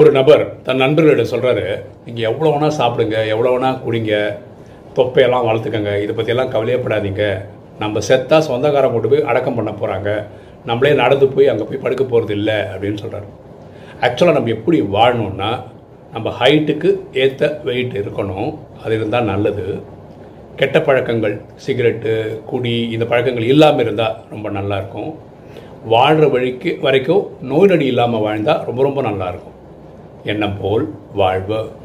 ஒரு நபர் தன் நண்பர்களிடம் சொல்கிறாரு நீங்கள் எவ்வளோ வேணால் சாப்பிடுங்க எவ்வளோ வேணால் குடிங்க தொப்பையெல்லாம் வளர்த்துக்கங்க இதை பற்றியெல்லாம் கவலையப்படாதீங்க. நம்ம செத்தா சொந்தக்காரன் கொண்டு போய் அடக்கம் பண்ண போகிறாங்க நம்மளே நடந்து போய் அங்கே போய் படுக்க போகிறது இல்லை அப்படின்னு சொல்கிறாரு ஆக்சுவலாக நம்ம எப்படி வாழணும்னா நம்ம ஹைட்டுக்கு ஏற்ற வெயிட் இருக்கணும். அது இருந்தால் நல்லது. கெட்ட பழக்கங்கள் சிகரெட்டு குடி இந்த பழக்கங்கள் இல்லாமல் இருந்தால் ரொம்ப நல்லாயிருக்கும் வாழ்கிற வழிக்கு வரைக்கும் நோய் நடி இல்லாமல் வாழ்ந்தால் ரொம்ப ரொம்ப நல்லாயிருக்கும் எண்ணம் போல் வாழ்வு